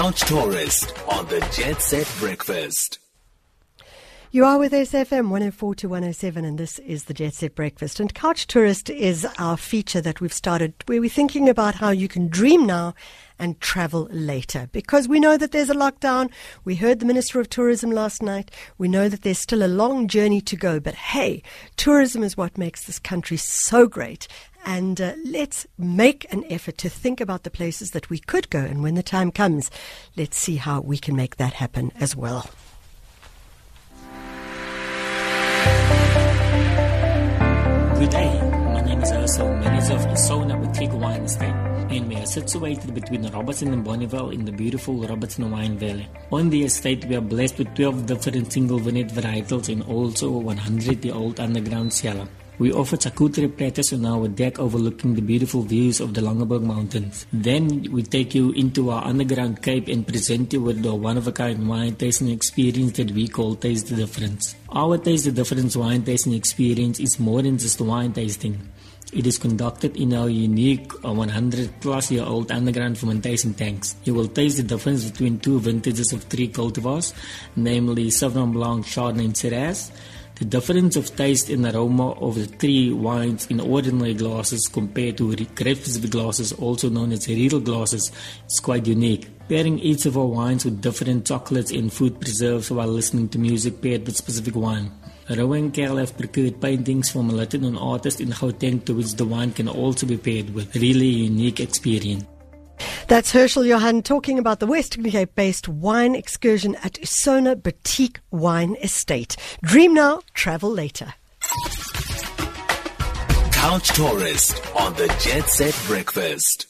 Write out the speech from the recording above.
Couch Tourist on the Jet Set Breakfast. You are with SFM 104 to 107, and this is the Jet Set Breakfast. And Couch Tourist is our feature that we've started where we're thinking about how you can dream now and travel later. Because we know that there's a lockdown. We heard the Minister of Tourism last night. We know that there's still a long journey to go. But hey, tourism is what makes this country so great. And uh, let's make an effort to think about the places that we could go. And when the time comes, let's see how we can make that happen as well. Day. My name is Ursel, manager of Esona Boutique Wine Estate, and we are situated between Robertson and Bonnievale in the beautiful Robertson Wine Valley. On the estate, we are blessed with 12 different single vineyard varietals and also 100 year old underground cellar. We offer charcuterie platters on our deck overlooking the beautiful views of the Langeberg Mountains. Then we take you into our underground cave and present you with the one-of-a-kind wine tasting experience that we call Taste the Difference. Our Taste the Difference wine tasting experience is more than just wine tasting. It is conducted in our unique uh, 100 plus year old underground fermentation tanks. You will taste the difference between two vintages of three cultivars, namely Sauvignon Blanc, Chardonnay, and Shiraz. The difference of taste and aroma of the three wines in ordinary glasses compared to grape-specific glasses, also known as riedel glasses, is quite unique. Pairing each of our wines with different chocolates and food preserves while listening to music paired with specific wine. Rowan Carroll have procured paintings from a Latin artist in Gauteng to which the wine can also be paired with. Really unique experience. That's Hirchill Johann talking about the Western Cape based wine excursion at Esona Boutique Wine Estate. Dream now, travel later. Couch Tourist on the Jet Set Breakfast.